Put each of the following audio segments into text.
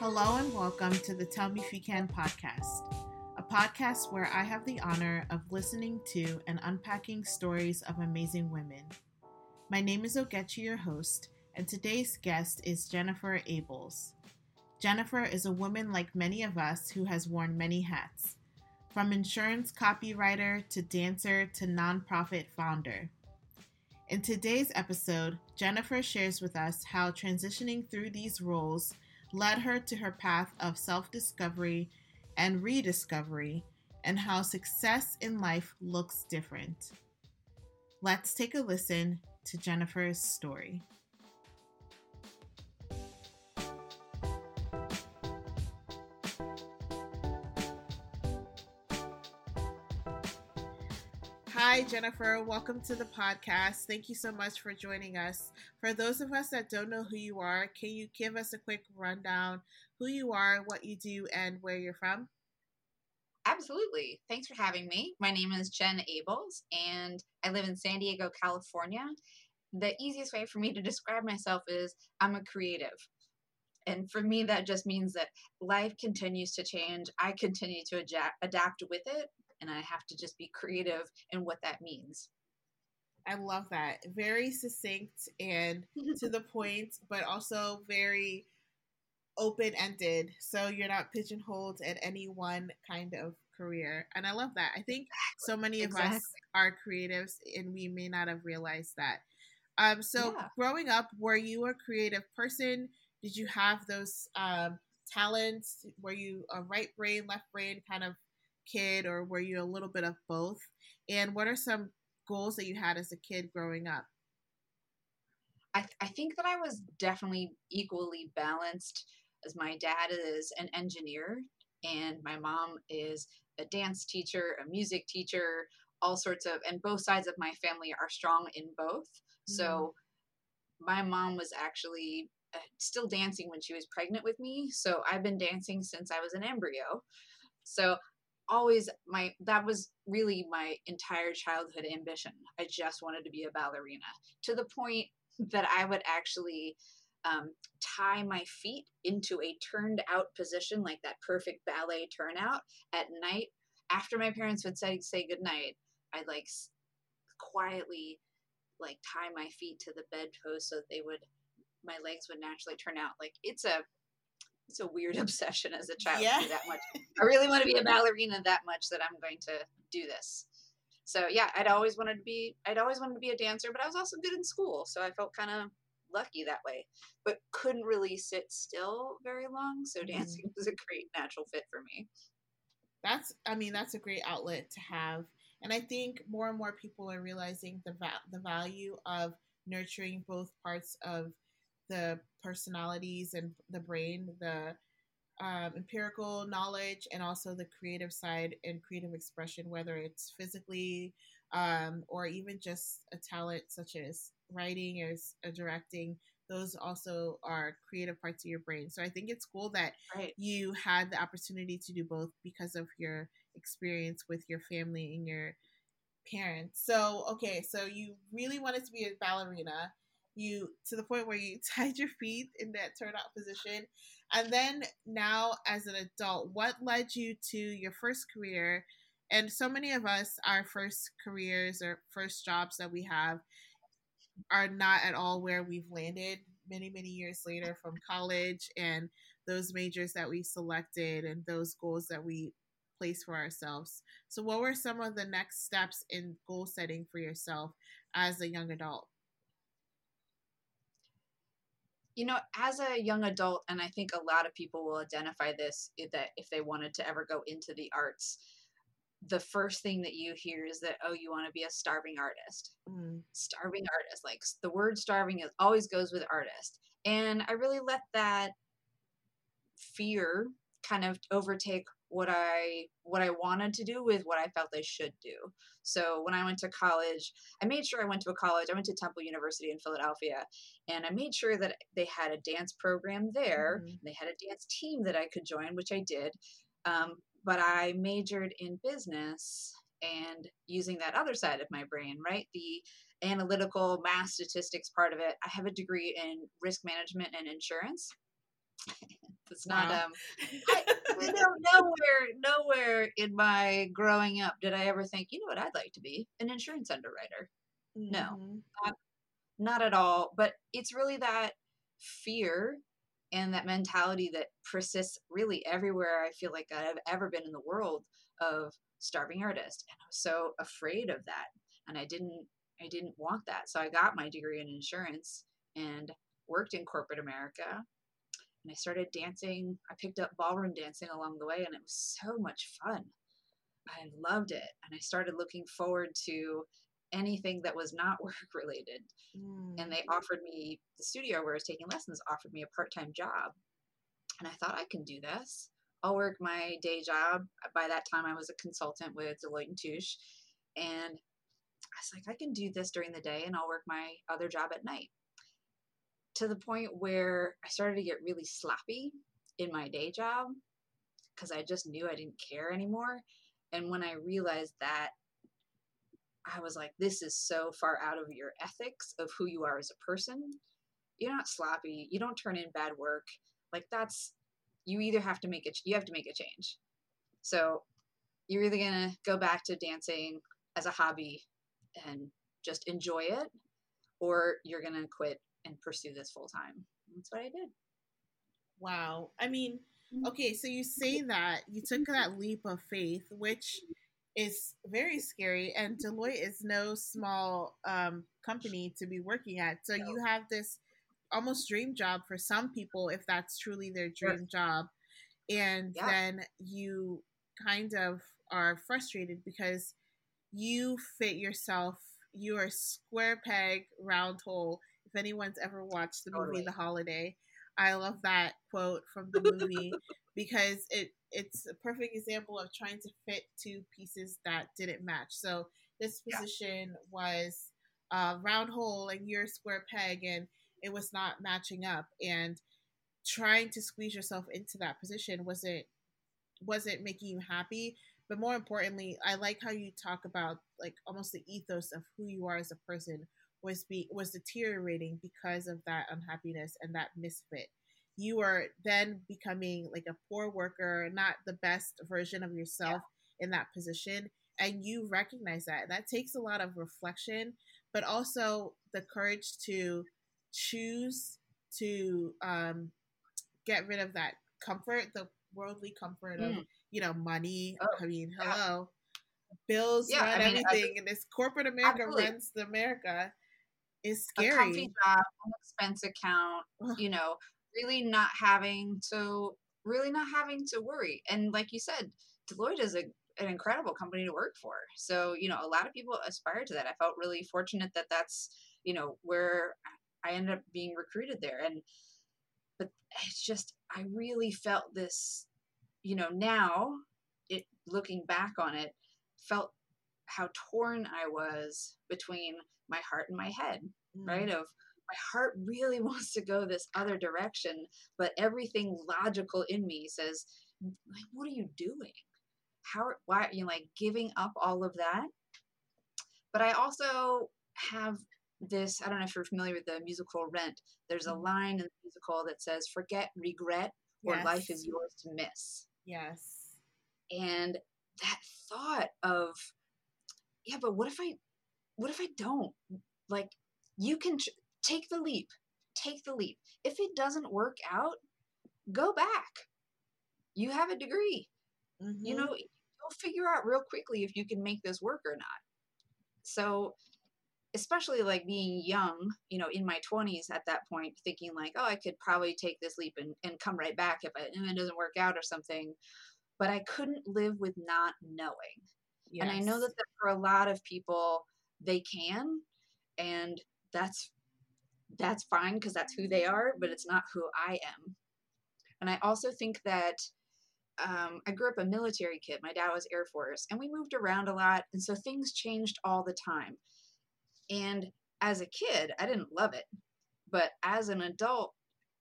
Hello and welcome to the Tell Me If You Can podcast, a podcast where I have the honor of listening to and unpacking stories of amazing women. My name is Ogechi, your host, and today's guest is Jennifer Abels. Jennifer is a woman like many of us who has worn many hats, from insurance copywriter to dancer to nonprofit founder. In today's episode, Jennifer shares with us how transitioning through these roles led her to her path of self discovery and rediscovery, and how success in life looks different. Let's take a listen to Jennifer's story. Hi, Jennifer. Welcome to the podcast. Thank you so much for joining us. For those of us that don't know who you are, can you give us a quick rundown who you are, what you do, and where you're from? Absolutely. Thanks for having me. My name is Jen Abels, and I live in San Diego, California. The easiest way for me to describe myself is I'm a creative. And for me, that just means that life continues to change. I continue to adapt with it, and I have to just be creative in what that means. I love that. Very succinct and to the point, but also very open ended. So you're not pigeonholed at any one kind of career. And I love that. I think so many of exactly. us are creatives and we may not have realized that. Um, so yeah. growing up, were you a creative person? Did you have those um, talents? Were you a right brain, left brain kind of kid, or were you a little bit of both? And what are some goals that you had as a kid growing up? I, th- I think that I was definitely equally balanced as my dad is an engineer and my mom is a dance teacher, a music teacher, all sorts of, and both sides of my family are strong in both. Mm. So my mom was actually uh, still dancing when she was pregnant with me. So I've been dancing since I was an embryo. So always my that was really my entire childhood ambition. I just wanted to be a ballerina to the point that I would actually um, tie my feet into a turned out position, like that perfect ballet turnout at night. After my parents would say say goodnight, I'd like quietly like tie my feet to the bedpost so they would my legs would naturally turn out. Like it's a it's a weird obsession as a child yeah. that much. I really want to be a ballerina that much that I'm going to do this. So yeah, I'd always wanted to be I'd always wanted to be a dancer, but I was also good in school, so I felt kind of lucky that way. But couldn't really sit still very long, so mm-hmm. dancing mm. was a great natural fit for me. That's I mean, that's a great outlet to have. And I think more and more people are realizing the va- the value of nurturing both parts of the personalities and the brain, the um, empirical knowledge, and also the creative side and creative expression, whether it's physically um, or even just a talent such as writing or directing. Those also are creative parts of your brain. So I think it's cool that right. you had the opportunity to do both because of your experience with your family and your parents. So, okay, so you really wanted to be a ballerina you to the point where you tied your feet in that turnout position. And then now as an adult, what led you to your first career? And so many of us, our first careers or first jobs that we have are not at all where we've landed many, many years later from college and those majors that we selected and those goals that we place for ourselves. So, what were some of the next steps in goal setting for yourself as a young adult? You know, as a young adult, and I think a lot of people will identify this that if they wanted to ever go into the arts, the first thing that you hear is that oh you want to be a starving artist mm. starving artist like the word starving is always goes with artist and i really let that fear kind of overtake what I what I wanted to do with what I felt I should do. So when I went to college, I made sure I went to a college. I went to Temple University in Philadelphia, and I made sure that they had a dance program there. Mm-hmm. They had a dance team that I could join, which I did. Um, but I majored in business and using that other side of my brain, right? The analytical math statistics part of it. I have a degree in risk management and insurance. It's not wow. um I, you know nowhere nowhere in my growing up did I ever think, you know what I'd like to be? An insurance underwriter. Mm-hmm. No. Not, not at all. But it's really that fear and that mentality that persists really everywhere I feel like I've ever been in the world of starving artist. And I was so afraid of that. And I didn't I didn't want that. So I got my degree in insurance and worked in corporate America. And I started dancing. I picked up ballroom dancing along the way and it was so much fun. I loved it. And I started looking forward to anything that was not work related. Mm. And they mm. offered me the studio where I was taking lessons offered me a part-time job. And I thought I can do this. I'll work my day job. By that time I was a consultant with Deloitte and Touche and I was like I can do this during the day and I'll work my other job at night. To the point where I started to get really sloppy in my day job because I just knew I didn't care anymore. And when I realized that I was like, this is so far out of your ethics of who you are as a person. You're not sloppy. You don't turn in bad work. Like that's you either have to make it you have to make a change. So you're either gonna go back to dancing as a hobby and just enjoy it, or you're gonna quit and pursue this full time. That's what I did. Wow. I mean, mm-hmm. okay, so you say that you took that leap of faith, which is very scary and deloitte is no small um, company to be working at so you have this almost dream job for some people if that's truly their dream job and yeah. then you kind of are frustrated because you fit yourself you are square peg round hole if anyone's ever watched the movie the holiday i love that quote from the movie because it it's a perfect example of trying to fit two pieces that didn't match. So this position yeah. was a round hole and you're a square peg and it was not matching up and trying to squeeze yourself into that position wasn't wasn't making you happy but more importantly i like how you talk about like almost the ethos of who you are as a person was be was deteriorating because of that unhappiness and that misfit you are then becoming like a poor worker, not the best version of yourself yeah. in that position. And you recognize that. That takes a lot of reflection, but also the courage to choose to um, get rid of that comfort, the worldly comfort mm. of, you know, money. Oh, I mean, hello. Yeah. Bills yeah, run I mean, everything, and this corporate America absolutely. runs the America is scary. A comfy job, an expense account, you know, really not having to really not having to worry. And like you said, Deloitte is a, an incredible company to work for. So, you know, a lot of people aspire to that. I felt really fortunate that that's, you know, where I ended up being recruited there. And, but it's just, I really felt this, you know, now it looking back on it, felt how torn I was between my heart and my head, mm. right? Of my heart really wants to go this other direction, but everything logical in me says, like, what are you doing? How, why are you like giving up all of that? But I also have this, I don't know if you're familiar with the musical Rent. There's a mm-hmm. line in the musical that says, forget regret or yes. life is yours to miss. Yes. And that thought of, yeah, but what if I, what if I don't? Like, you can, take the leap. Take the leap. If it doesn't work out, go back. You have a degree. Mm-hmm. You know, you'll figure out real quickly if you can make this work or not. So, especially like being young, you know, in my 20s at that point, thinking like, oh, I could probably take this leap and, and come right back if, I, if it doesn't work out or something. But I couldn't live with not knowing. Yes. And I know that, for a lot of people, they can. And that's that's fine because that's who they are, but it's not who I am. And I also think that um, I grew up a military kid. My dad was Air Force, and we moved around a lot. And so things changed all the time. And as a kid, I didn't love it. But as an adult,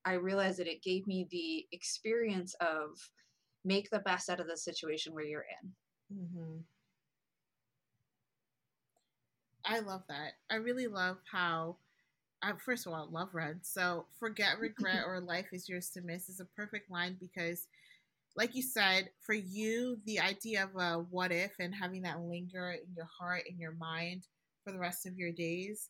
I realized that it gave me the experience of make the best out of the situation where you're in. Mm-hmm. I love that. I really love how uh, first of all, love Rent. So forget regret or life is yours to miss is a perfect line because, like you said, for you, the idea of a what if and having that linger in your heart and your mind for the rest of your days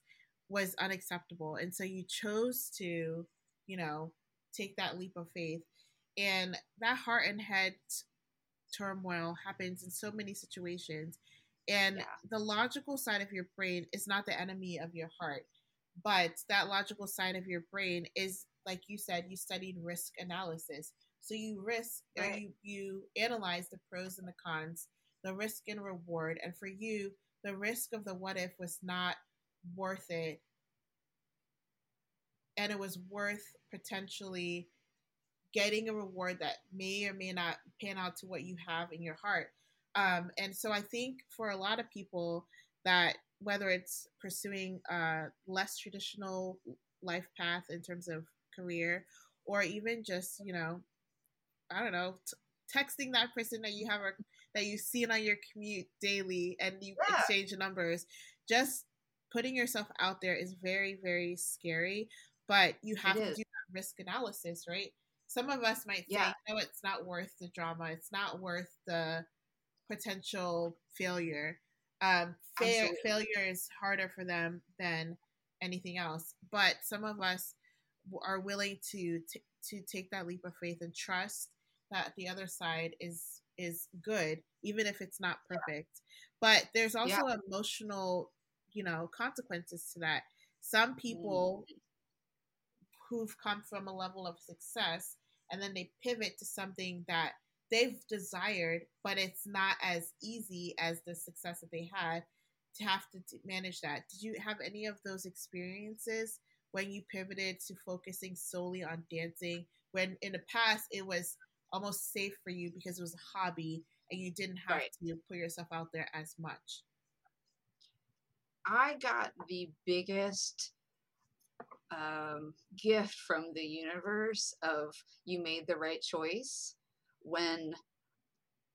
was unacceptable. And so you chose to, you know, take that leap of faith. And that heart and head turmoil happens in so many situations. And yeah. the logical side of your brain is not the enemy of your heart but that logical side of your brain is like you said you studied risk analysis so you risk right. you you analyze the pros and the cons the risk and reward and for you the risk of the what if was not worth it and it was worth potentially getting a reward that may or may not pan out to what you have in your heart um, and so i think for a lot of people that whether it's pursuing a less traditional life path in terms of career or even just you know i don't know t- texting that person that you have a, that you see on your commute daily and you yeah. exchange numbers just putting yourself out there is very very scary but you have to do that risk analysis right some of us might say yeah. no it's not worth the drama it's not worth the potential failure um, fa- failure is harder for them than anything else. But some of us are willing to t- to take that leap of faith and trust that the other side is is good, even if it's not perfect. But there's also yeah. emotional, you know, consequences to that. Some people mm. who've come from a level of success and then they pivot to something that they've desired, but it's not as easy as the success that they had to have to manage that. Did you have any of those experiences when you pivoted to focusing solely on dancing when in the past it was almost safe for you because it was a hobby and you didn't have right. to put yourself out there as much? I got the biggest um, gift from the universe of you made the right choice when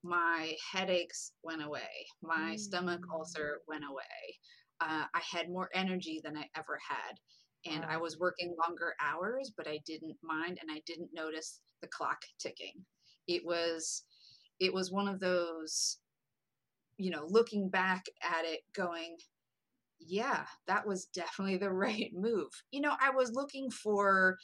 my headaches went away, my mm. stomach ulcer went away. Uh, I had more energy than I ever had. And wow. I was working longer hours, but I didn't mind and I didn't notice the clock ticking. It was it was one of those you know, looking back at it going, yeah, that was definitely the right move. You know, I was looking for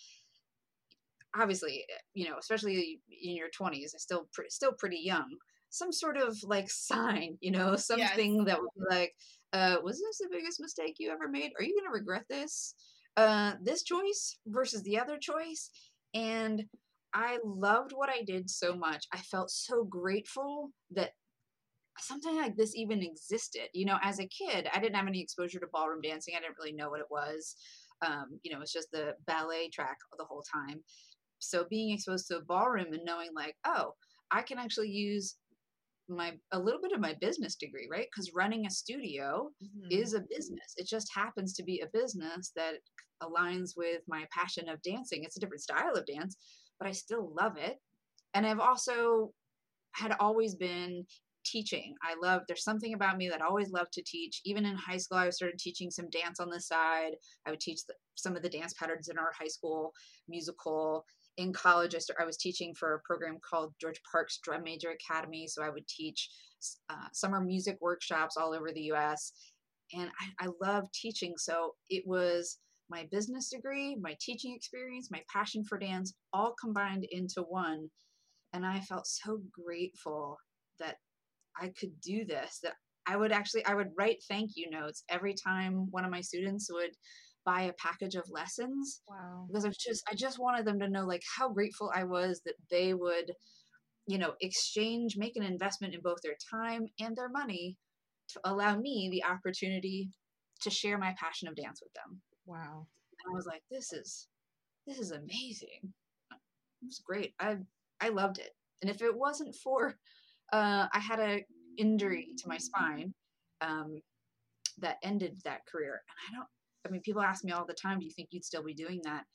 obviously, you know, especially in your 20s, still pre- still pretty young, some sort of like sign, you know, something yes. that would be like, uh, was this the biggest mistake you ever made? Are you going to regret this? Uh, this choice versus the other choice. And I loved what I did so much. I felt so grateful that something like this even existed. You know, as a kid, I didn't have any exposure to ballroom dancing. I didn't really know what it was. Um, you know, it's just the ballet track the whole time so being exposed to a ballroom and knowing like oh i can actually use my a little bit of my business degree right? Because running a studio mm-hmm. is a business. It just happens to be a business that aligns with my passion of dancing. It's a different style of dance but i still love it. And i've also had always been teaching. I love there's something about me that i always loved to teach. Even in high school i started teaching some dance on the side. I would teach the, some of the dance patterns in our high school musical in college, I, started, I was teaching for a program called George Parks Drum Major Academy. So I would teach uh, summer music workshops all over the US. And I, I love teaching. So it was my business degree, my teaching experience, my passion for dance, all combined into one. And I felt so grateful that I could do this, that I would actually, I would write thank you notes every time one of my students would buy a package of lessons. Wow. Because I just I just wanted them to know like how grateful I was that they would, you know, exchange, make an investment in both their time and their money to allow me the opportunity to share my passion of dance with them. Wow. And I was like, this is this is amazing. It was great. I I loved it. And if it wasn't for uh, I had a injury to my spine um, that ended that career, and I don't I mean, people ask me all the time, do you think you'd still be doing that?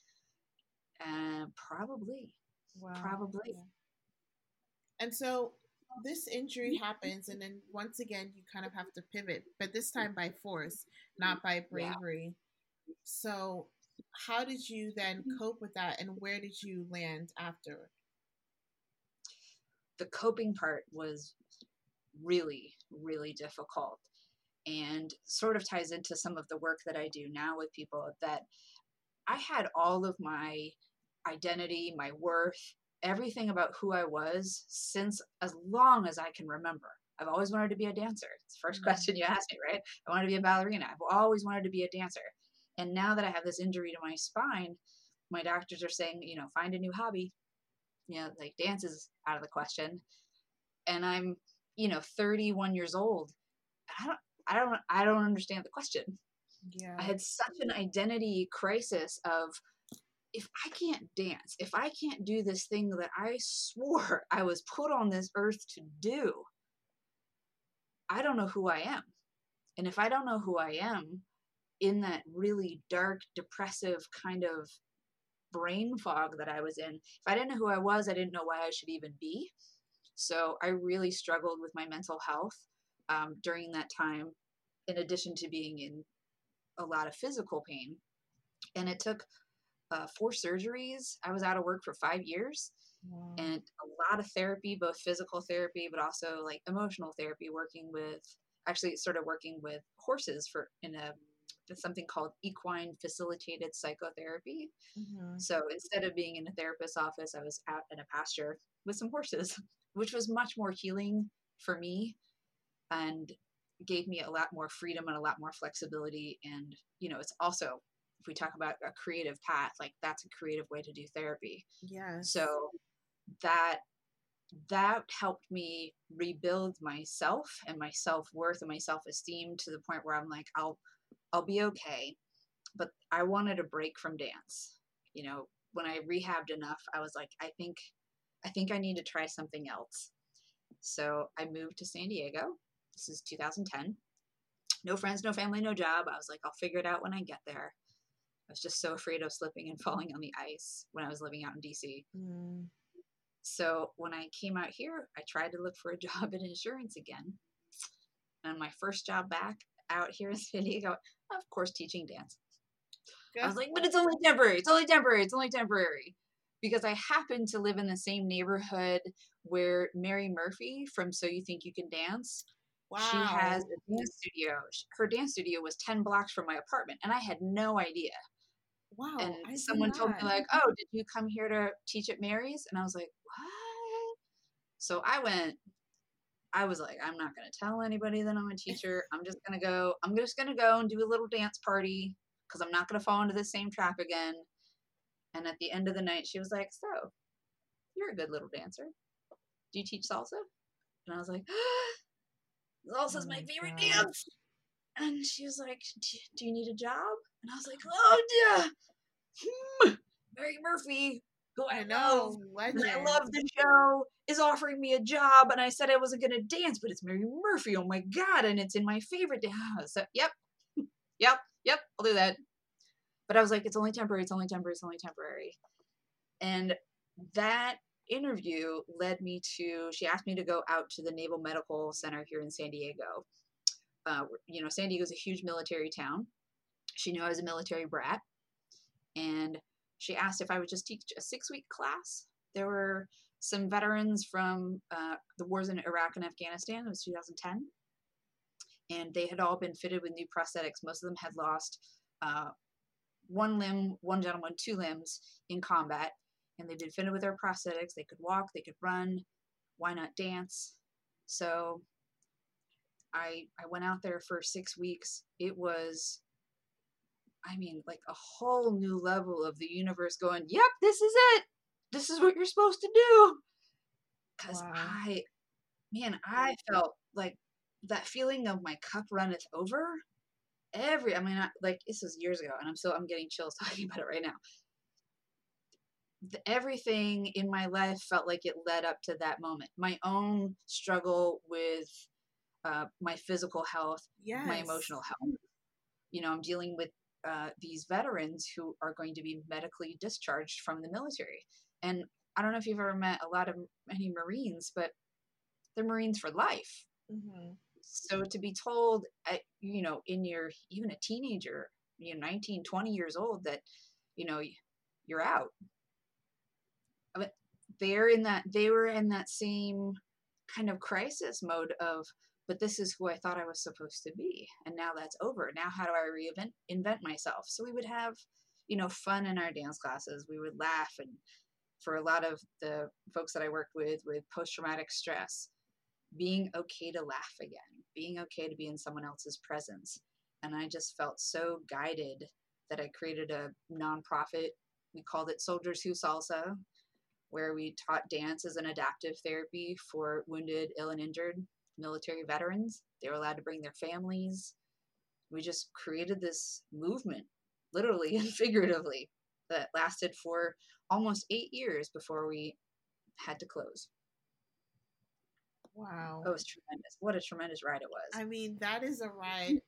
Uh, probably. Wow. Probably. Yeah. And so this injury happens, and then once again, you kind of have to pivot, but this time by force, not by bravery. Yeah. So, how did you then Mm-hmm. cope with that and where did you land after? The coping part was really, really difficult and sort of ties into some of the work that I do now with people that I had all of my identity, my worth, everything about who I was since as long as I can remember. I've always wanted to be a dancer. It's the 1st Mhm. question you asked me, right? I wanted to be a ballerina. I've always wanted to be a dancer. And now that I have this injury to my spine, my doctors are saying, you know, find a new hobby. You know, like dance is out of the question. And I'm, you know, 31 years old. I don't I don't I don't understand the question. Yeah. I had such an identity crisis of if I can't dance, if I can't do this thing that I swore I was put on this earth to do, I don't know who I am. And if I don't know who I am in that really dark, depressive kind of brain fog that I was in, if I didn't know who I was, I didn't know why I should even be. So I really struggled with my mental health um, during that time, in addition to being in a lot of physical pain. And it took uh, four surgeries. I was out of work for five years Wow. and a lot of therapy, both physical therapy, but also like emotional therapy, working with actually started working with horses for in a something called equine facilitated psychotherapy. Mhm. So instead of being in a therapist's office, I was out in a pasture with some horses, which was much more healing for me and gave me a lot more freedom and a lot more flexibility. And, you know, it's also, if we talk about a creative path, like that's a creative way to do therapy. Yeah. So that that helped me rebuild myself and my self-worth and my self-esteem to the point where I'm like I'll I'll be okay but I wanted a break from dance you know when I rehabbed enough I was like I think I think I need to try something else so I moved to San Diego this is 2010 no friends no family no job I was like I'll figure it out when I get there I was just so afraid of slipping and falling on the ice when I was living out in DC Mm. so when I came out here, I tried to look for a job in insurance again. And my first job back out here in San Diego, of course, teaching dance. I was like, but it's only temporary. It's only temporary. It's only temporary. Because I happen to live in the same neighborhood where Mary Murphy from So You Think You Can Dance, wow. she has a dance studio. Her dance studio was 10 blocks from my apartment, and I had no idea. wow. and I someone told me like, "Oh, did you come here to teach at Mary's?" And I was like, "What?" So I went. I was like, "I'm not going to tell anybody that I'm a teacher. I'm just going to go. I'm just going to go and do a little dance party because I'm not going to fall into the same trap again." And at the end of the night, she was like, "So, you're a good little dancer. Do you teach salsa?" And I was like, "Salsa's Oh my my favorite gosh. dance." And she was like, "Do you need a job?" And I was like, "Oh yeah, Hmm, Mary Murphy, who I, I love, know. and Legend. I love the show, is offering me a job, and I said I wasn't gonna dance, but it's Mary Murphy. Oh my god, and it's in my favorite dance. So, yep, yep, yep, I'll do that. But I was like, it's only temporary. It's only temporary. It's only temporary. And that interview led me to. She asked me to go out to the Naval Medical Center here in San Diego. Uh, you know, San Diego's a huge military town. She knew I was a military brat, and she asked if I would just teach a six week class. There were some veterans from uh, the wars in Iraq and Afghanistan. It was 2010. And they had all been fitted with new prosthetics. Most of them had lost uh, one limb, one gentleman, two limbs in combat. And they'd been fitted with their prosthetics. They could walk, they could run. Why not dance? So I I went out there for six weeks. It was I mean, like a whole new level of the universe going, yep, this is it. This is what you're supposed to do. Because Wow. I, man, I felt like that feeling of my cup runneth over. Every, I mean, I, like this was years ago, and I'm still, I'm getting chills talking about it right now. Everything in my life felt like it led up to that moment. My own struggle with uh, my physical health, Yes. my emotional health. You know, I'm dealing with uh, these veterans who are going to be medically discharged from the military. And I don't know if you've ever met a lot of many Marines, but they're Marines for life. hmm So to be told, at, you know, in your even a teenager you know 19 20 years old that you know you're out they're in that they were in that same kind of crisis mode of but this is who I thought I was supposed to be. And now that's over. Now how do I reinvent invent myself? So we would have, you know, fun in our dance classes. We would laugh and for a lot of the folks that I worked with with post traumatic stress, being okay to laugh again, being okay to be in someone else's presence. And I just felt so guided that I created a nonprofit. We called it Soldiers Who Salsa, where we taught dance as an adaptive therapy for wounded, ill, and injured military veterans. They were allowed to bring their families. We just created this movement, literally and figuratively, that lasted for almost eight years before we had to close. Wow. It was tremendous. What a tremendous ride it was. I mean, that is a ride.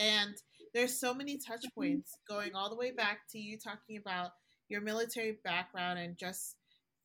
And there's so many touch points going all the way back to you talking about your military background and just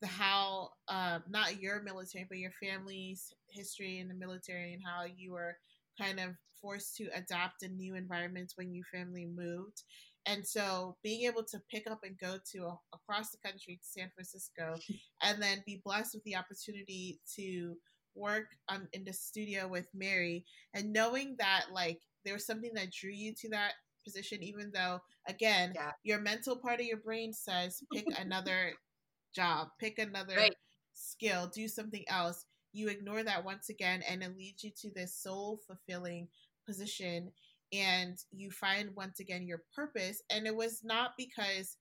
how uh, not your military but your family's history in the military and how you were kind of forced to adapt in new environments when your family moved and so being able to pick up and go to a, across the country to san francisco and then be blessed with the opportunity to work um, in the studio with mary and knowing that like there was something that drew you to that position even though again yeah. your mental part of your brain says pick another job, pick another right. skill, do something else. You ignore that once again, and it leads you to this soul fulfilling position. And you find once again your purpose. And it was not because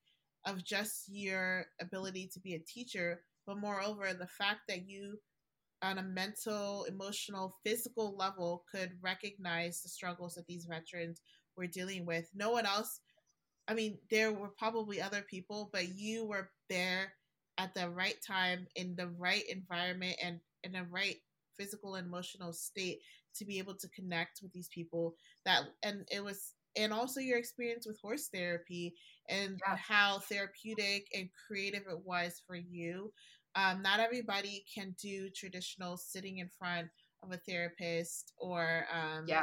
of just your ability to be a teacher, but moreover, the fact that you, on a mental, emotional, physical level, could recognize the struggles that these veterans were dealing with. No one else I mean, there were probably other people, but you were there at the right time in the right environment and in the right physical and emotional state to be able to connect with these people that and it was and also your experience with horse therapy and yeah. how therapeutic and creative it was for you. Um, not everybody can do traditional sitting in front of a therapist or um, yeah.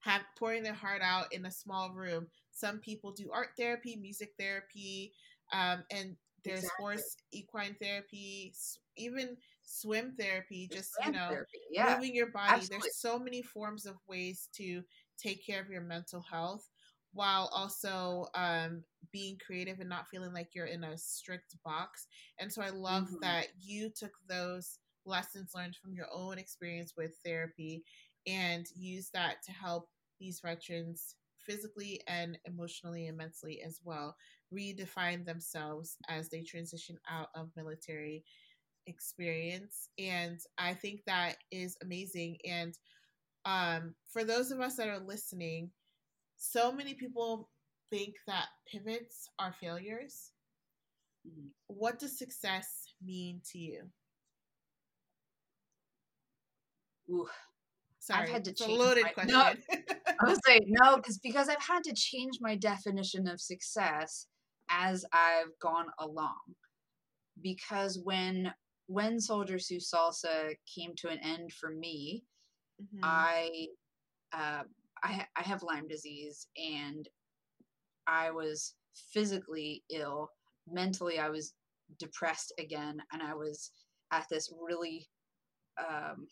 have pouring their heart out in a small room. Some people do art therapy music therapy um, and there's exactly. horse equine therapy, even swim therapy, just you know, yeah. moving your body. Absolutely. There's so many forms of ways to take care of your mental health while also um, being creative and not feeling like you're in a strict box. And so I love mm-hmm. that you took those lessons learned from your own experience with therapy and use that to help these veterans physically and emotionally and mentally as well redefine themselves as they transition out of military experience. And i think that is amazing. And um, for those of us that are listening so many people think that pivots are failures. Mm-hmm. what does success mean to you? Ooh, Sorry, I've had to change. a loaded my, question. No, I was like, no, because because I've had to change my definition of success as I've gone along. Because when when Soldiers Who Salsa came to an end for me, mm-hmm. I uh, I I have Lyme disease and I was physically ill. Mentally, I was depressed again, and I was at this really um,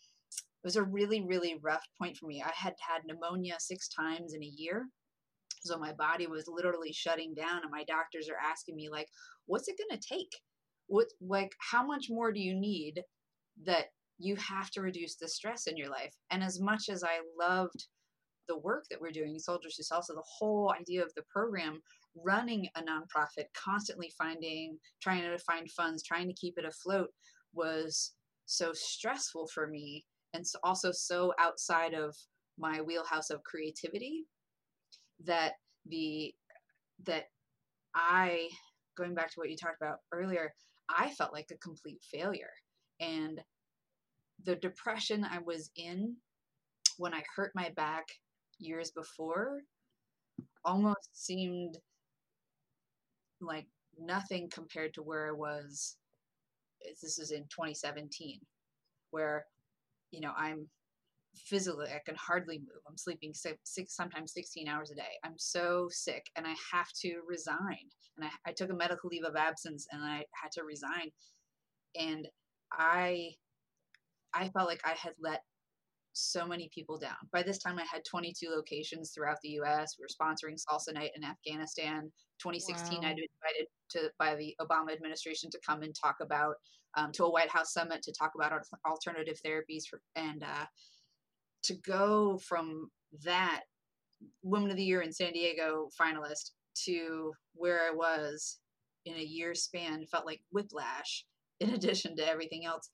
was a really really rough point for me. I had had pneumonia six times in a year. So my body was literally shutting down and my doctors are asking me like what's it going to take? What like how much more do you need that you have to reduce the stress in your life? And as much as i loved the work that we're doing soldiers who salsa the whole idea of the program running a nonprofit constantly finding trying to find funds trying to keep it afloat was so stressful for me and also so outside of my wheelhouse of creativity that the that I going back to what you talked about earlier, I felt like a complete failure. And the depression I was in when I hurt my back years before almost seemed like nothing compared to where I was. This is in 2017, where, you know, I'm physically i can hardly move. I'm sleeping six, sometimes 16 hours a day. I'm so sick and i have to resign. And I, I took a medical leave of absence and i had to resign. And i i felt like i had let so many people down. By this time i had 22 locations throughout the us we were sponsoring salsa night in afghanistan. 2016 wow. i'd been invited to by the obama administration to come and talk about um, to a white house summit to talk about alternative therapies for, and uh, to go from that Woman of the Year in San Diego finalist to where I was in a year span felt like whiplash in addition to everything else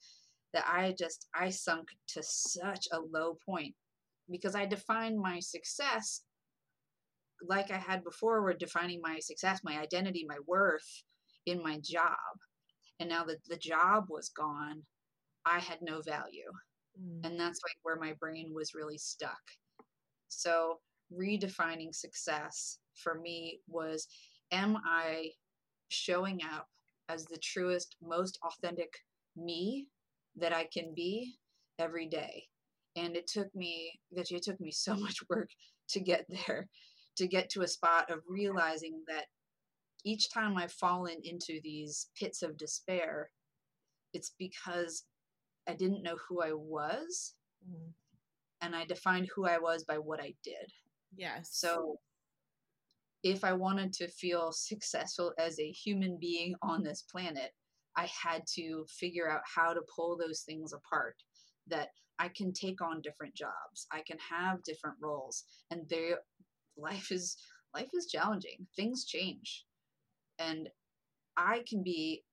that I just I sunk to such a low point because I defined my success like I had before were defining my success, my identity, my worth in my job. And now that the job was gone, I had no value. Mm. And that's like where my brain was really stuck. So, redefining success for me was am I showing up as the truest, most authentic me that I can be every day? And it took me that it took me so much work to get there, to get to a spot of realizing that each time I've fallen into these pits of despair, it's because I didn't know who I was. Mm. And I defined who I was by what I did. Yes. So if I wanted to feel successful as a human being on this planet, I had to figure out how to pull those things apart. That I can take on different jobs, I can have different roles, and they life is life is challenging. Things change, and I can be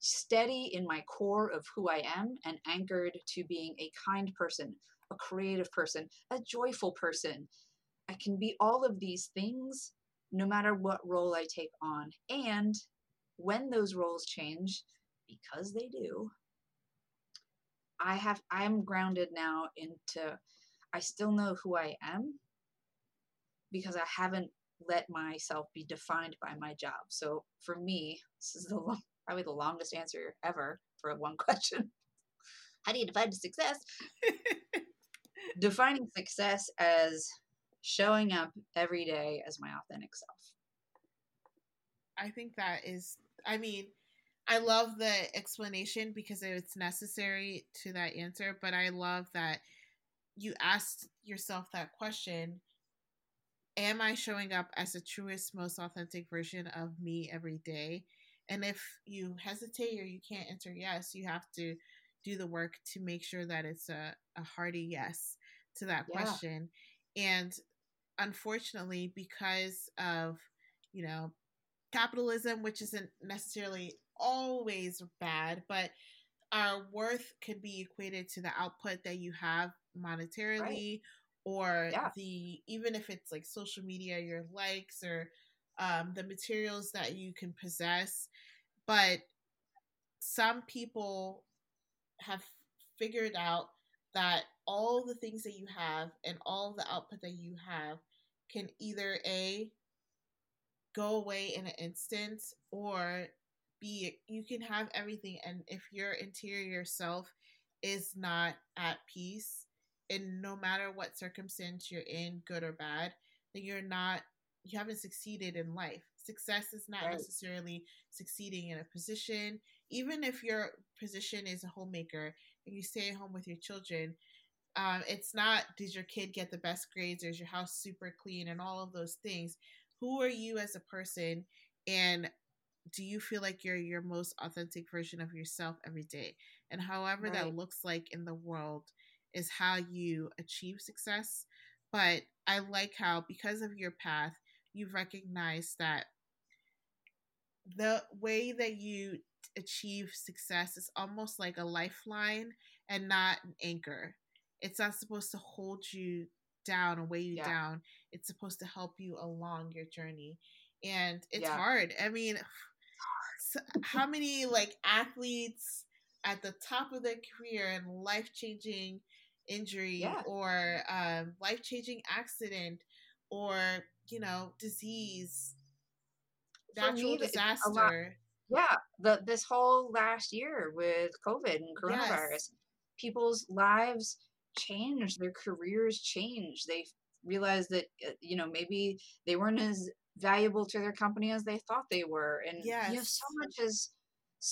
steady in my core of who I am and anchored to being a kind person, a creative person, a joyful person. I can be all of these things no matter what role I take on. And when those roles change, because they do, I have I'm grounded now into I still know who I am because I haven't let myself be defined by my job. So for me, this is the long, probably the longest answer ever for one question. How do you define success? Defining success as showing up every day as my authentic self. I think that is, I mean, I love the explanation because it's necessary to that answer, but I love that you asked yourself that question Am I showing up as the truest, most authentic version of me every day? And if you hesitate or you can't answer yes, you have to do the work to make sure that it's a, a hearty yes to that yeah. question. And unfortunately, because of, you know, capitalism, which isn't necessarily always bad, but our worth could be equated to the output that you have monetarily right. or yeah. the even if it's like social media your likes or um, the materials that you can possess. But some people have figured out that all the things that you have and all the output that you have can either a go away in an instant or be you can have everything and if your interior self is not at peace and no matter what circumstance you're in good or bad then you're not you haven't succeeded in life. Success is not right. necessarily succeeding in a position. Even if your position is a homemaker and you stay at home with your children, um, it's not did your kid get the best grades or is your house super clean and all of those things. Who are you as a person and do you feel like you're your most authentic version of yourself every day? And however right. that looks like in the world is how you achieve success. But I like how, because of your path, you've recognized that the way that you achieve success is almost like a lifeline and not an anchor. It's not supposed to hold you down and weigh you yeah. down. It's supposed to help you along your journey. And it's yeah. hard. I mean, how many like athletes at the top of their career and life changing injury yeah. or um, life changing accident or you know, disease, natural me, disaster. yeah, the this whole last year with COVID and coronavirus, yes. people's lives change, their careers change. They realize that uh, you know maybe they weren't as valuable to their company as they thought they were, and yes. you have so much as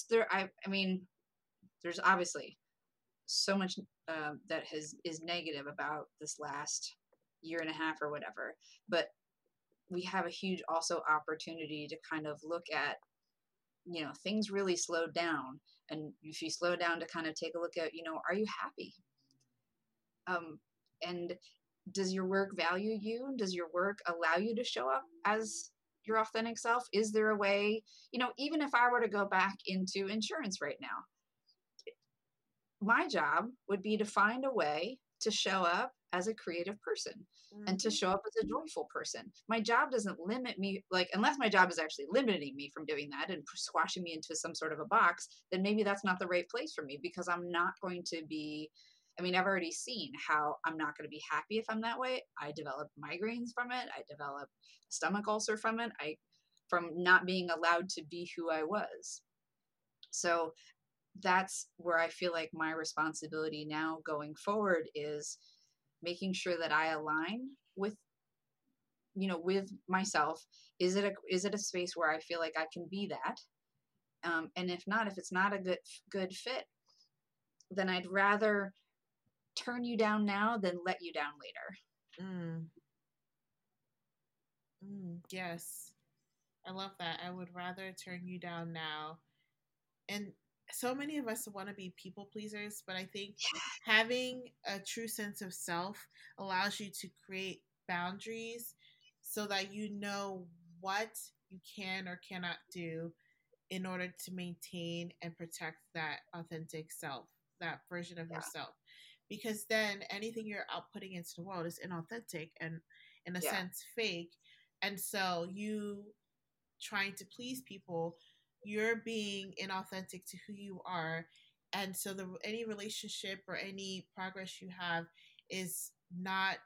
there. I I mean, there's obviously so much uh, that has is negative about this last year and a half or whatever, but we have a huge also opportunity to kind of look at you know things really slowed down and if you slow down to kind of take a look at you know are you happy um and does your work value you does your work allow you to show up as your authentic self is there a way you know even if i were to go back into insurance right now my job would be to find a way to show up as a creative person mm-hmm. and to mm-hmm. show up as a joyful person. My job doesn't limit me, like, unless my job is actually limiting me from doing that and squashing me into some sort of a box, then maybe that's not the right place for me because I'm not going to be. I mean, I've already seen how I'm not going to be happy if I'm that way. I develop migraines from it. I develop a stomach ulcer from it. I, from not being allowed to be who I was. So that's where I feel like my responsibility now going forward is making sure that I align with you know with myself is it a is it a space where I feel like I can be that um, and if not if it's not a good good fit then I'd rather turn you down now than let you down later mm. Mm, yes I love that I would rather turn you down now and so many of us want to be people pleasers, but I think having a true sense of self allows you to create boundaries so that you know what you can or cannot do in order to maintain and protect that authentic self, that version of yeah. yourself. Because then anything you're outputting into the world is inauthentic and, in a yeah. sense, fake. And so you trying to please people you're being inauthentic to who you are and so the any relationship or any progress you have is not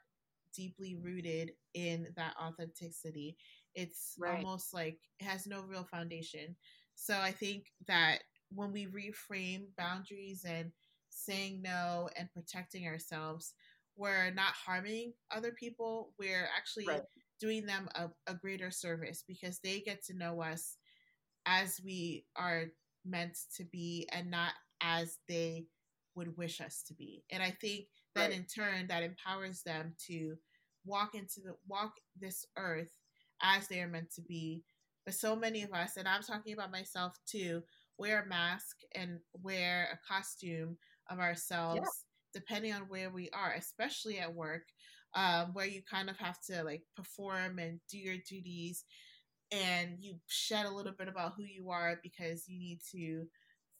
deeply rooted in that authenticity it's right. almost like it has no real foundation so i think that when we reframe boundaries and saying no and protecting ourselves we're not harming other people we're actually right. doing them a, a greater service because they get to know us as we are meant to be and not as they would wish us to be. And I think that right. in turn that empowers them to walk into the walk this earth as they are meant to be. But so many of us, and I'm talking about myself too, wear a mask and wear a costume of ourselves yeah. depending on where we are, especially at work, um, where you kind of have to like perform and do your duties and you shed a little bit about who you are because you need to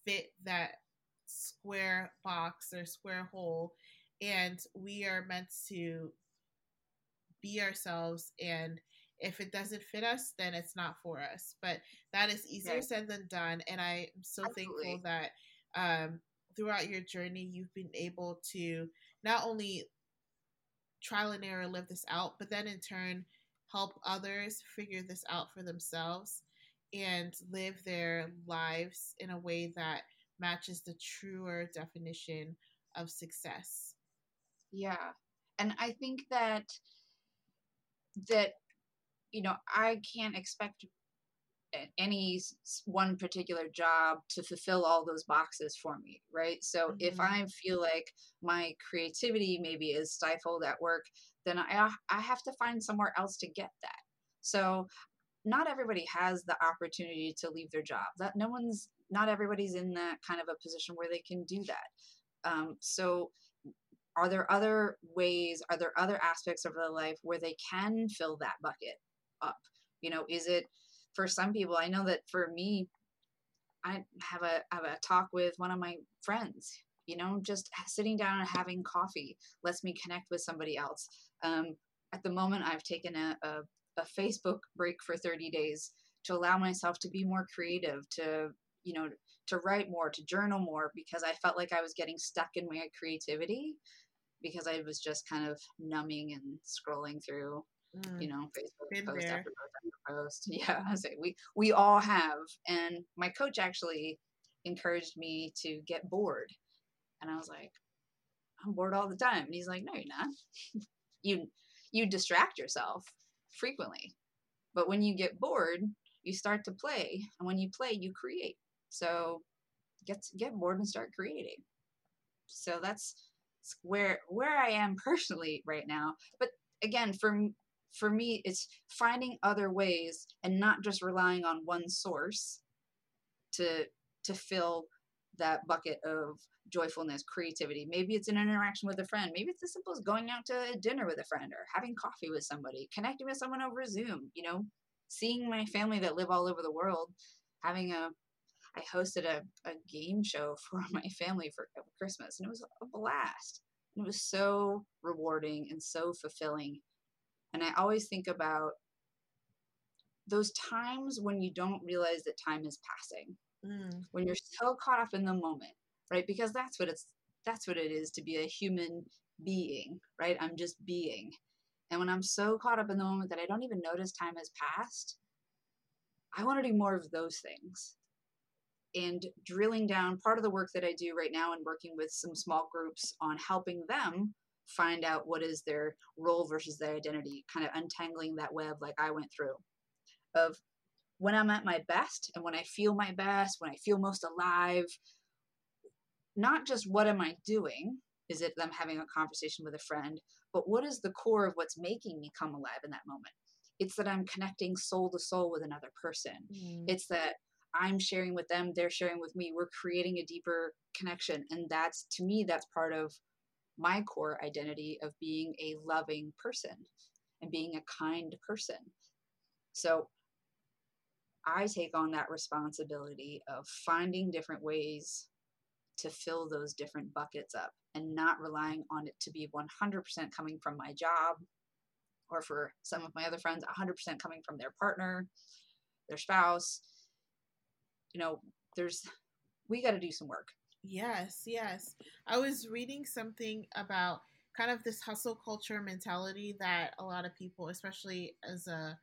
fit that square box or square hole and we are meant to be ourselves and if it doesn't fit us then it's not for us but that is easier said than done and i am so Absolutely. thankful that um, throughout your journey you've been able to not only trial and error live this out but then in turn help others figure this out for themselves and live their lives in a way that matches the truer definition of success. Yeah. And I think that that you know, I can't expect any one particular job to fulfill all those boxes for me, right? So mm-hmm. if I feel like my creativity maybe is stifled at work, then I I have to find somewhere else to get that. So not everybody has the opportunity to leave their job. That no one's not everybody's in that kind of a position where they can do that. Um, so are there other ways are there other aspects of their life where they can fill that bucket up you know is it for some people i know that for me i have a have a talk with one of my friends you know just sitting down and having coffee lets me connect with somebody else. Um, at the moment i've taken a, a, a facebook break for 30 days to allow myself to be more creative to you know to write more to journal more because i felt like i was getting stuck in my creativity because i was just kind of numbing and scrolling through mm. you know facebook post there. after post after post yeah i say we we all have and my coach actually encouraged me to get bored and I was like, I'm bored all the time. And he's like, no, you're not. you you distract yourself frequently. But when you get bored, you start to play. And when you play, you create. So get get bored and start creating. So that's where where I am personally right now. But again, for for me, it's finding other ways and not just relying on one source to to fill that bucket of joyfulness, creativity. Maybe it's an interaction with a friend. Maybe it's as simple as going out to dinner with a friend or having coffee with somebody, connecting with someone over Zoom, you know, seeing my family that live all over the world, having a I hosted a, a game show for my family for Christmas and it was a blast. It was so rewarding and so fulfilling. And I always think about those times when you don't realize that time is passing. Mm. When you're so caught up in the moment, right? Because that's what it's that's what it is to be a human being, right? I'm just being. And when I'm so caught up in the moment that I don't even notice time has passed, I want to do more of those things. And drilling down, part of the work that I do right now and working with some small groups on helping them find out what is their role versus their identity, kind of untangling that web like I went through of when I'm at my best and when I feel my best, when I feel most alive, not just what am I doing? Is it them having a conversation with a friend? But what is the core of what's making me come alive in that moment? It's that I'm connecting soul to soul with another person. Mm. It's that I'm sharing with them, they're sharing with me. We're creating a deeper connection. And that's, to me, that's part of my core identity of being a loving person and being a kind person. So I take on that responsibility of finding different ways to fill those different buckets up and not relying on it to be 100% coming from my job or for some of my other friends 100% coming from their partner their spouse you know there's we got to do some work yes yes i was reading something about kind of this hustle culture mentality that a lot of people especially as a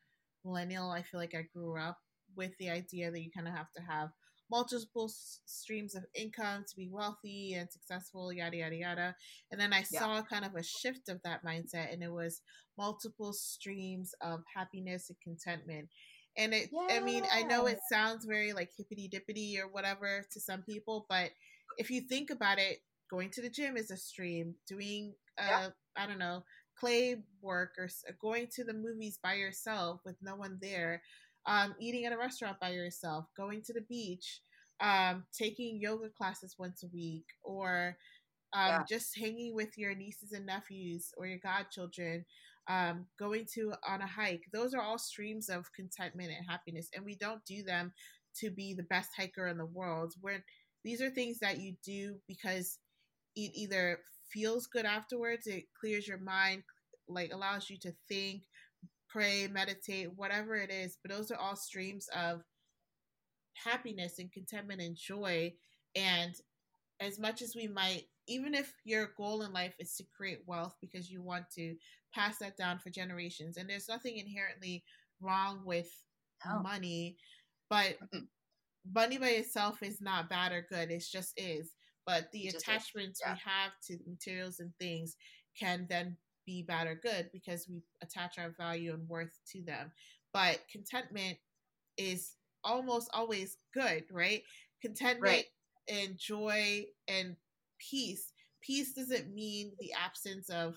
millennial i feel like i grew up with the idea that you kind of have to have multiple s- streams of income to be wealthy and successful, yada, yada, yada. And then I yeah. saw kind of a shift of that mindset, and it was multiple streams of happiness and contentment. And it, yeah. I mean, I know it sounds very like hippity dippity or whatever to some people, but if you think about it, going to the gym is a stream, doing, uh, yeah. I don't know, clay work or going to the movies by yourself with no one there um, eating at a restaurant by yourself, going to the beach, um, taking yoga classes once a week, or um, yeah. just hanging with your nieces and nephews or your godchildren, um, going to on a hike. Those are all streams of contentment and happiness, and we don't do them to be the best hiker in the world. Where these are things that you do because it either feels good afterwards, it clears your mind, like allows you to think, pray, meditate, whatever it is. But those are all streams of happiness and contentment and joy. And as much as we might, even if your goal in life is to create wealth because you want to pass that down for generations, and there's nothing inherently wrong with no. money, but money by itself is not bad or good. It just is. But the attachments yeah. we have to materials and things can then be bad or good because we attach our value and worth to them. But contentment is almost always good, right? Contentment right. and joy and peace. Peace doesn't mean the absence of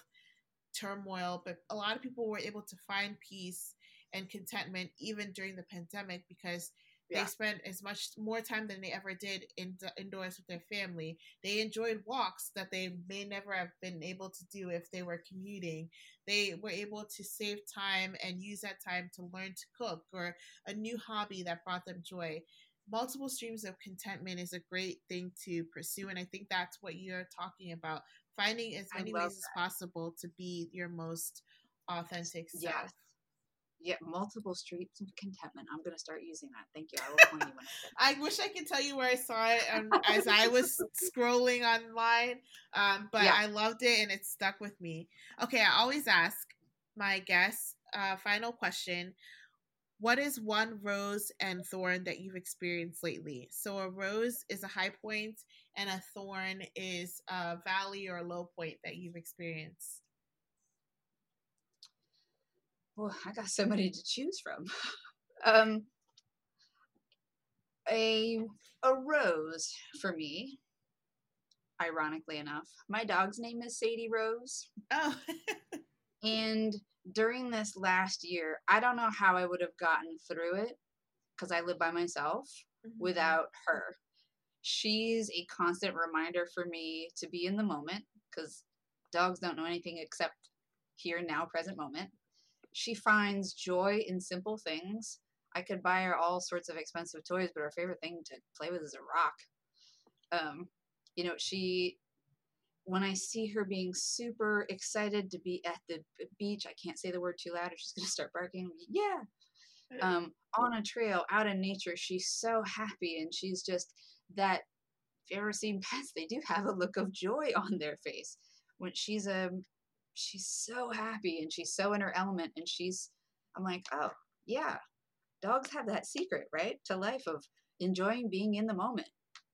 turmoil, but a lot of people were able to find peace and contentment even during the pandemic because yeah. They spent as much more time than they ever did in, indoors with their family. They enjoyed walks that they may never have been able to do if they were commuting. They were able to save time and use that time to learn to cook or a new hobby that brought them joy. Multiple streams of contentment is a great thing to pursue. And I think that's what you're talking about finding as many ways that. as possible to be your most authentic self. Yes yeah, multiple streets of contentment. I'm gonna start using that. Thank you. I will point you I, I wish I could tell you where I saw it um, as I was scrolling online, um, but yeah. I loved it and it stuck with me. Okay, I always ask my guests. Uh, final question: What is one rose and thorn that you've experienced lately? So a rose is a high point, and a thorn is a valley or a low point that you've experienced? Well, I got so many to choose from. um, a a rose for me. Ironically enough, my dog's name is Sadie Rose. Oh. and during this last year, I don't know how I would have gotten through it because I live by myself mm-hmm. without her. She's a constant reminder for me to be in the moment because dogs don't know anything except here, now, present moment. She finds joy in simple things. I could buy her all sorts of expensive toys, but her favorite thing to play with is a rock. Um, you know, she when I see her being super excited to be at the beach, I can't say the word too loud or she's going to start barking. Yeah. Um, on a trail out in nature, she's so happy and she's just that. If you ever seen pets, they do have a look of joy on their face. When she's a, um, she's so happy and she's so in her element and she's, I'm like, oh yeah, dogs have that secret, right, to life of enjoying being in the moment.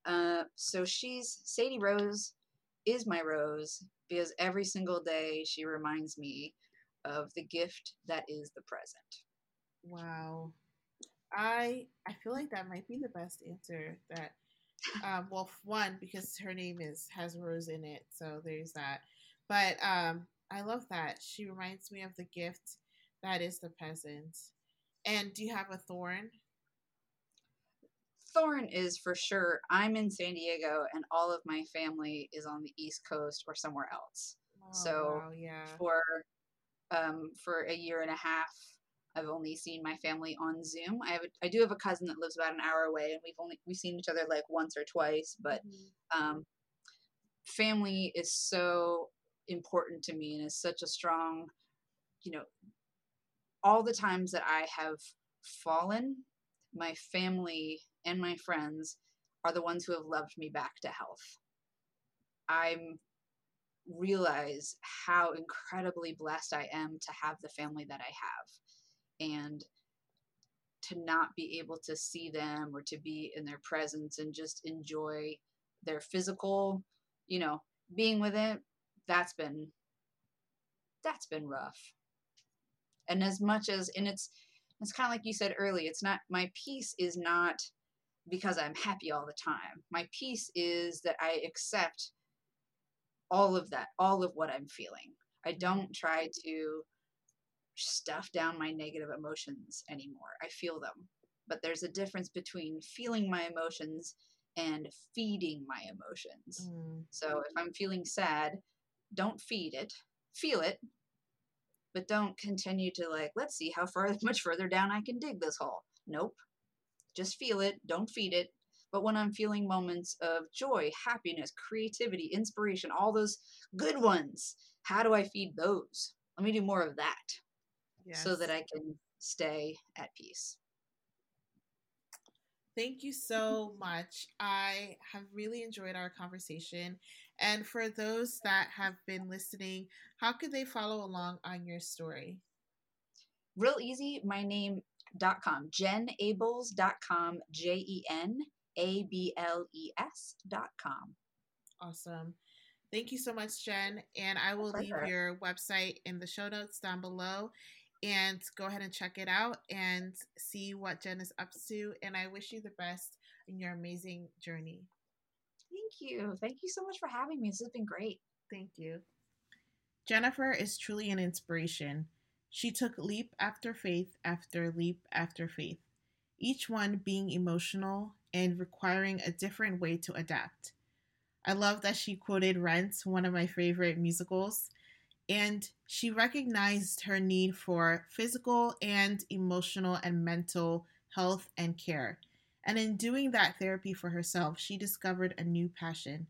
Uh, so she's Sadie Rose is my rose because every single day she reminds me of the gift that is the present. Wow. I I feel like that might be the best answer that um well one because her name is has rose in it so there's that but um I love that she reminds me of the gift that is the present and do you have a thorn Thorn is for sure. I'm in San Diego, and all of my family is on the East Coast or somewhere else. Oh, so wow, yeah. for um, for a year and a half, I've only seen my family on Zoom. I have a, I do have a cousin that lives about an hour away, and we've only we've seen each other like once or twice. But mm-hmm. um, family is so important to me, and is such a strong, you know, all the times that I have fallen, my family and my friends are the ones who have loved me back to health. I'm realize how incredibly blessed I am to have the family that I have and to not be able to see them or to be in their presence and just enjoy their physical, you know, being with it. That's been that's been rough. And as much as and it's it's kind of like you said early, it's not my peace is not because I'm happy all the time. My peace is that I accept all of that, all of what I'm feeling. I don't try to stuff down my negative emotions anymore. I feel them. But there's a difference between feeling my emotions and feeding my emotions. Mm. So if I'm feeling sad, don't feed it. Feel it, but don't continue to like, let's see how far much further down I can dig this hole. Nope. Just feel it, don't feed it. But when I'm feeling moments of joy, happiness, creativity, inspiration, all those good ones, how do I feed those? Let me do more of that yes. so that I can stay at peace. Thank you so much. I have really enjoyed our conversation. And for those that have been listening, how could they follow along on your story? Real easy. My name dot com dot com j-e-n-a-b-l-e-s dot com awesome thank you so much jen and i will leave your website in the show notes down below and go ahead and check it out and see what jen is up to and i wish you the best in your amazing journey you. Thank you so much for having me. This has been great. Thank you. Jennifer is truly an inspiration. She took leap after faith after leap after faith, each one being emotional and requiring a different way to adapt. I love that she quoted Rent, one of my favorite musicals, and she recognized her need for physical and emotional and mental health and care. And in doing that therapy for herself, she discovered a new passion.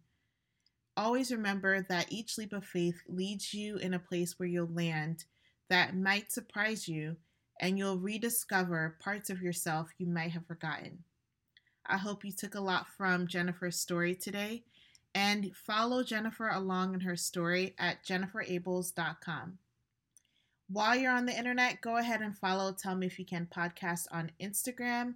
Always remember that each leap of faith leads you in a place where you'll land that might surprise you and you'll rediscover parts of yourself you might have forgotten. I hope you took a lot from Jennifer's story today and follow Jennifer along in her story at jenniferables.com. While you're on the internet, go ahead and follow Tell Me If You Can podcast on Instagram.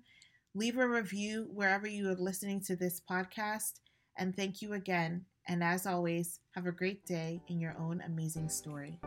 Leave a review wherever you are listening to this podcast And thank you again. And as always, have a great day in your own amazing story.